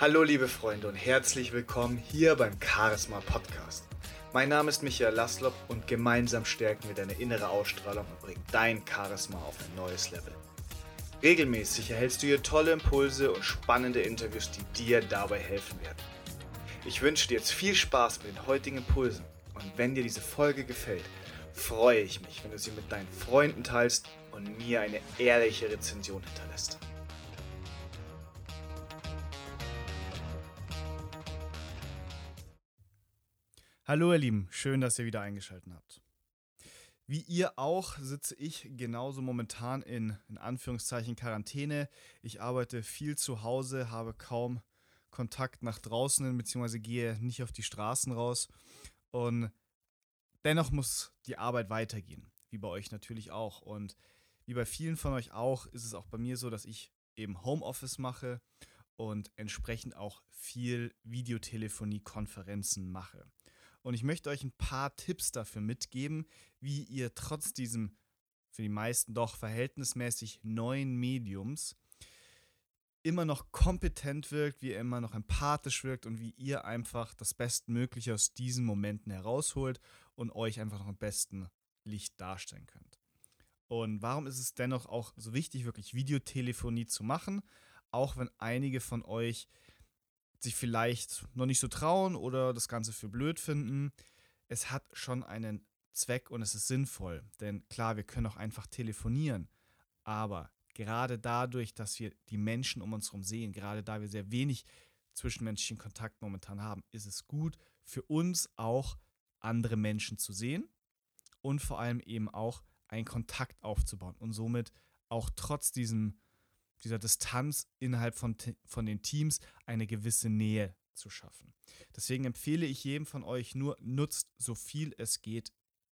Hallo liebe Freunde und herzlich willkommen hier beim Charisma Podcast. Mein Name ist Michael Laslop und gemeinsam stärken wir deine innere Ausstrahlung und bringen dein Charisma auf ein neues Level. Regelmäßig erhältst du hier tolle Impulse und spannende Interviews, die dir dabei helfen werden. Ich wünsche dir jetzt viel Spaß mit den heutigen Impulsen und wenn dir diese Folge gefällt, freue ich mich, wenn du sie mit deinen Freunden teilst und mir eine ehrliche Rezension hinterlässt. Hallo ihr Lieben, schön, dass ihr wieder eingeschaltet habt. Wie ihr auch sitze ich genauso momentan in, in Anführungszeichen Quarantäne. Ich arbeite viel zu Hause, habe kaum Kontakt nach draußen, beziehungsweise gehe nicht auf die Straßen raus. Und dennoch muss die Arbeit weitergehen, wie bei euch natürlich auch. Und wie bei vielen von euch auch, ist es auch bei mir so, dass ich eben Homeoffice mache und entsprechend auch viel Videotelefonie-Konferenzen mache. Und ich möchte euch ein paar Tipps dafür mitgeben, wie ihr trotz diesem für die meisten doch verhältnismäßig neuen Mediums immer noch kompetent wirkt, wie ihr immer noch empathisch wirkt und wie ihr einfach das Bestmögliche aus diesen Momenten herausholt und euch einfach noch am besten Licht darstellen könnt. Und warum ist es dennoch auch so wichtig, wirklich Videotelefonie zu machen, auch wenn einige von euch sich vielleicht noch nicht so trauen oder das Ganze für blöd finden. Es hat schon einen Zweck und es ist sinnvoll. Denn klar, wir können auch einfach telefonieren. Aber gerade dadurch, dass wir die Menschen um uns herum sehen, gerade da wir sehr wenig zwischenmenschlichen Kontakt momentan haben, ist es gut für uns auch andere Menschen zu sehen und vor allem eben auch einen Kontakt aufzubauen und somit auch trotz diesem dieser Distanz innerhalb von, von den Teams eine gewisse Nähe zu schaffen. Deswegen empfehle ich jedem von euch nur, nutzt so viel es geht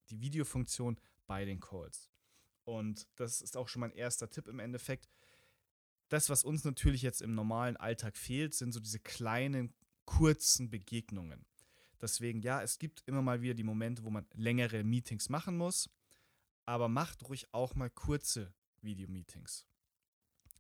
die Videofunktion bei den Calls. Und das ist auch schon mein erster Tipp im Endeffekt. Das, was uns natürlich jetzt im normalen Alltag fehlt, sind so diese kleinen, kurzen Begegnungen. Deswegen, ja, es gibt immer mal wieder die Momente, wo man längere Meetings machen muss, aber macht ruhig auch mal kurze Videomeetings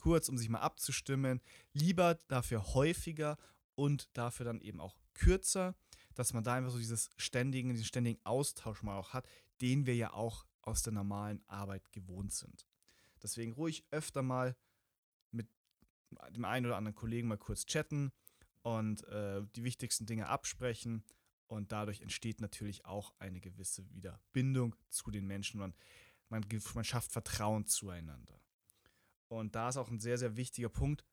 kurz, um sich mal abzustimmen. Lieber dafür häufiger und dafür dann eben auch kürzer, dass man da einfach so dieses ständigen, diesen ständigen Austausch mal auch hat, den wir ja auch aus der normalen Arbeit gewohnt sind. Deswegen ruhig öfter mal mit dem einen oder anderen Kollegen mal kurz chatten und äh, die wichtigsten Dinge absprechen. Und dadurch entsteht natürlich auch eine gewisse Wiederbindung zu den Menschen. Man, man, man schafft Vertrauen zueinander. Und da ist auch ein sehr, sehr wichtiger Punkt,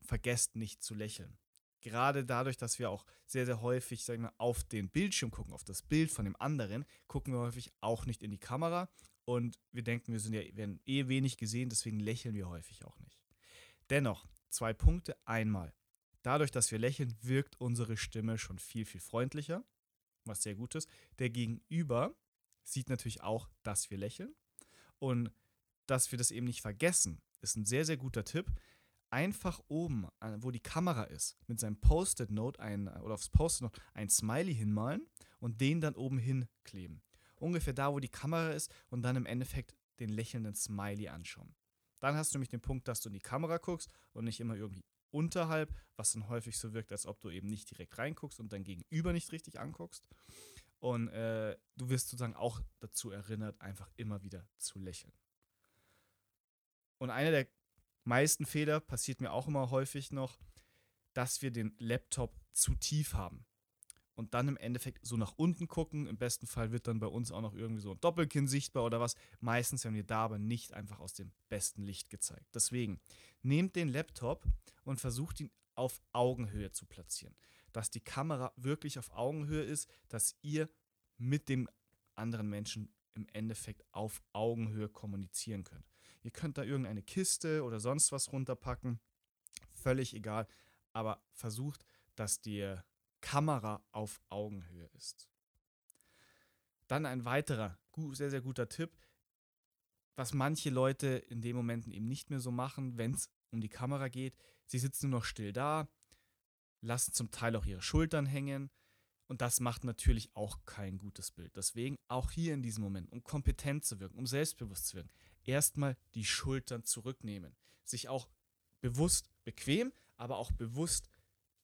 vergesst nicht zu lächeln. Gerade dadurch, dass wir auch sehr, sehr häufig sagen wir, auf den Bildschirm gucken, auf das Bild von dem anderen, gucken wir häufig auch nicht in die Kamera und wir denken, wir sind ja, werden eh wenig gesehen, deswegen lächeln wir häufig auch nicht. Dennoch, zwei Punkte. Einmal, dadurch, dass wir lächeln, wirkt unsere Stimme schon viel, viel freundlicher, was sehr gut ist. Der Gegenüber sieht natürlich auch, dass wir lächeln und dass wir das eben nicht vergessen, ist ein sehr, sehr guter Tipp. Einfach oben, wo die Kamera ist, mit seinem Post-it-Note oder aufs Post-it-Note ein Smiley hinmalen und den dann oben hinkleben. Ungefähr da, wo die Kamera ist und dann im Endeffekt den lächelnden Smiley anschauen. Dann hast du nämlich den Punkt, dass du in die Kamera guckst und nicht immer irgendwie unterhalb, was dann häufig so wirkt, als ob du eben nicht direkt reinguckst und dein Gegenüber nicht richtig anguckst. Und äh, du wirst sozusagen auch dazu erinnert, einfach immer wieder zu lächeln. Und einer der meisten Fehler passiert mir auch immer häufig noch, dass wir den Laptop zu tief haben. Und dann im Endeffekt so nach unten gucken. Im besten Fall wird dann bei uns auch noch irgendwie so ein Doppelkinn sichtbar oder was. Meistens werden wir da aber nicht einfach aus dem besten Licht gezeigt. Deswegen nehmt den Laptop und versucht ihn auf Augenhöhe zu platzieren. Dass die Kamera wirklich auf Augenhöhe ist, dass ihr mit dem anderen Menschen im Endeffekt auf Augenhöhe kommunizieren könnt. Ihr könnt da irgendeine Kiste oder sonst was runterpacken. Völlig egal. Aber versucht, dass die Kamera auf Augenhöhe ist. Dann ein weiterer sehr, sehr guter Tipp, was manche Leute in den Momenten eben nicht mehr so machen, wenn es um die Kamera geht. Sie sitzen nur noch still da, lassen zum Teil auch ihre Schultern hängen. Und das macht natürlich auch kein gutes Bild. Deswegen auch hier in diesem Moment, um kompetent zu wirken, um selbstbewusst zu wirken, erstmal die Schultern zurücknehmen. Sich auch bewusst bequem, aber auch bewusst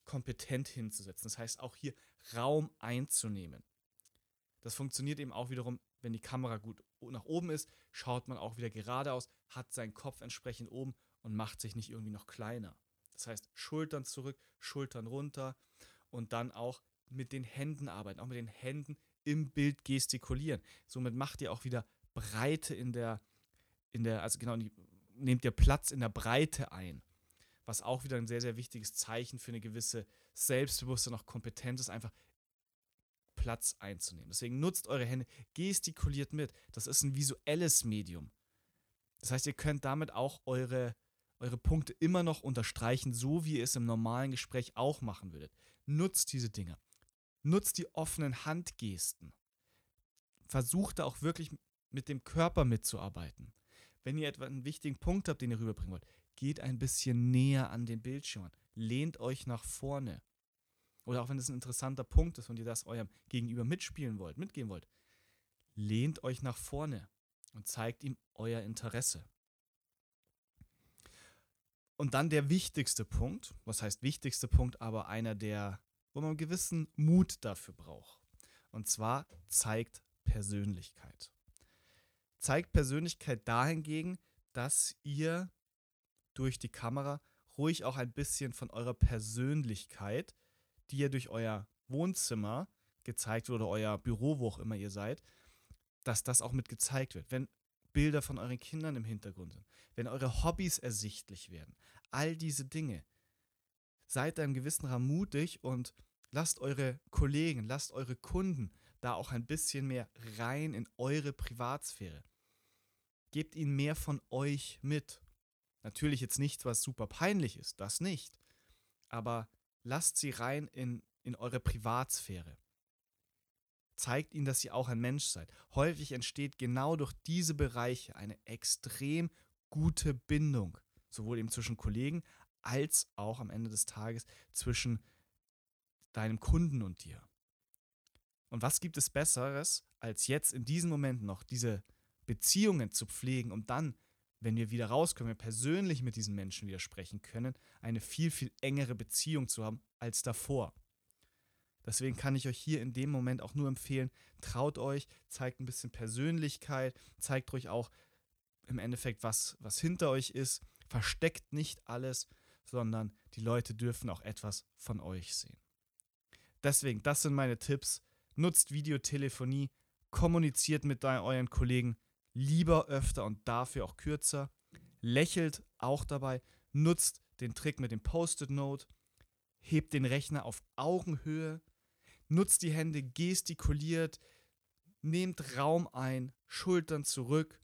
kompetent hinzusetzen. Das heißt, auch hier Raum einzunehmen. Das funktioniert eben auch wiederum, wenn die Kamera gut nach oben ist, schaut man auch wieder geradeaus, hat seinen Kopf entsprechend oben und macht sich nicht irgendwie noch kleiner. Das heißt, Schultern zurück, Schultern runter und dann auch mit den Händen arbeiten, auch mit den Händen im Bild gestikulieren. Somit macht ihr auch wieder Breite in der, in der, also genau, nehmt ihr Platz in der Breite ein. Was auch wieder ein sehr, sehr wichtiges Zeichen für eine gewisse Selbstbewusstsein und auch Kompetenz ist, einfach Platz einzunehmen. Deswegen nutzt eure Hände, gestikuliert mit. Das ist ein visuelles Medium. Das heißt, ihr könnt damit auch eure, eure Punkte immer noch unterstreichen, so wie ihr es im normalen Gespräch auch machen würdet. Nutzt diese Dinge. Nutzt die offenen Handgesten. Versucht da auch wirklich mit dem Körper mitzuarbeiten. Wenn ihr etwa einen wichtigen Punkt habt, den ihr rüberbringen wollt, geht ein bisschen näher an den Bildschirm. Lehnt euch nach vorne. Oder auch wenn es ein interessanter Punkt ist und ihr das eurem Gegenüber mitspielen wollt, mitgehen wollt, lehnt euch nach vorne und zeigt ihm euer Interesse. Und dann der wichtigste Punkt, was heißt wichtigste Punkt, aber einer der, wo man einen gewissen Mut dafür braucht. Und zwar zeigt Persönlichkeit. Zeigt Persönlichkeit dahingegen, dass ihr durch die Kamera ruhig auch ein bisschen von eurer Persönlichkeit, die ihr durch euer Wohnzimmer gezeigt wird oder euer Büro, wo auch immer ihr seid, dass das auch mit gezeigt wird. Wenn Bilder von euren Kindern im Hintergrund sind, wenn eure Hobbys ersichtlich werden, all diese Dinge. Seid da im gewissen Rahmen mutig und lasst eure Kollegen, lasst eure Kunden da auch ein bisschen mehr rein in eure Privatsphäre. Gebt ihnen mehr von euch mit. Natürlich jetzt nichts, was super peinlich ist, das nicht. Aber lasst sie rein in, in eure Privatsphäre. Zeigt ihnen, dass ihr auch ein Mensch seid. Häufig entsteht genau durch diese Bereiche eine extrem gute Bindung, sowohl eben zwischen Kollegen als auch am Ende des Tages zwischen deinem Kunden und dir. Und was gibt es Besseres, als jetzt in diesem Moment noch diese Beziehungen zu pflegen, um dann wenn wir wieder rauskommen, wir persönlich mit diesen Menschen wieder sprechen können, eine viel, viel engere Beziehung zu haben als davor. Deswegen kann ich euch hier in dem Moment auch nur empfehlen, traut euch, zeigt ein bisschen Persönlichkeit, zeigt euch auch im Endeffekt, was, was hinter euch ist, versteckt nicht alles, sondern die Leute dürfen auch etwas von euch sehen. Deswegen, das sind meine Tipps. Nutzt Videotelefonie, kommuniziert mit euren Kollegen, lieber öfter und dafür auch kürzer. Lächelt auch dabei, nutzt den Trick mit dem Post-it-Note, hebt den Rechner auf Augenhöhe, nutzt die Hände gestikuliert, nehmt Raum ein, Schultern zurück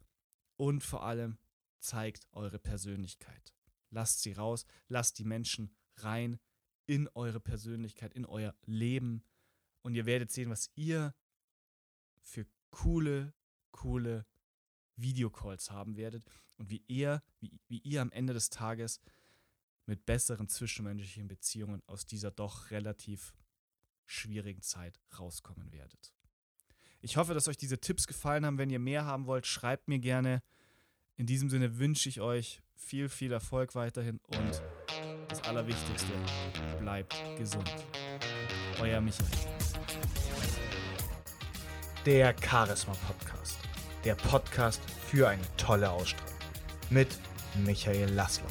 und vor allem zeigt eure Persönlichkeit. Lasst sie raus, lasst die Menschen rein in eure Persönlichkeit, in euer Leben und ihr werdet sehen, was ihr für coole, coole Videocalls haben werdet und wie ihr, wie, wie ihr am Ende des Tages mit besseren zwischenmenschlichen Beziehungen aus dieser doch relativ schwierigen Zeit rauskommen werdet. Ich hoffe, dass euch diese Tipps gefallen haben. Wenn ihr mehr haben wollt, schreibt mir gerne. In diesem Sinne wünsche ich euch viel, viel Erfolg weiterhin und das Allerwichtigste, bleibt gesund. Euer Michael. Der Charisma Podcast der Podcast für eine tolle Ausstrahlung mit Michael Laszlo.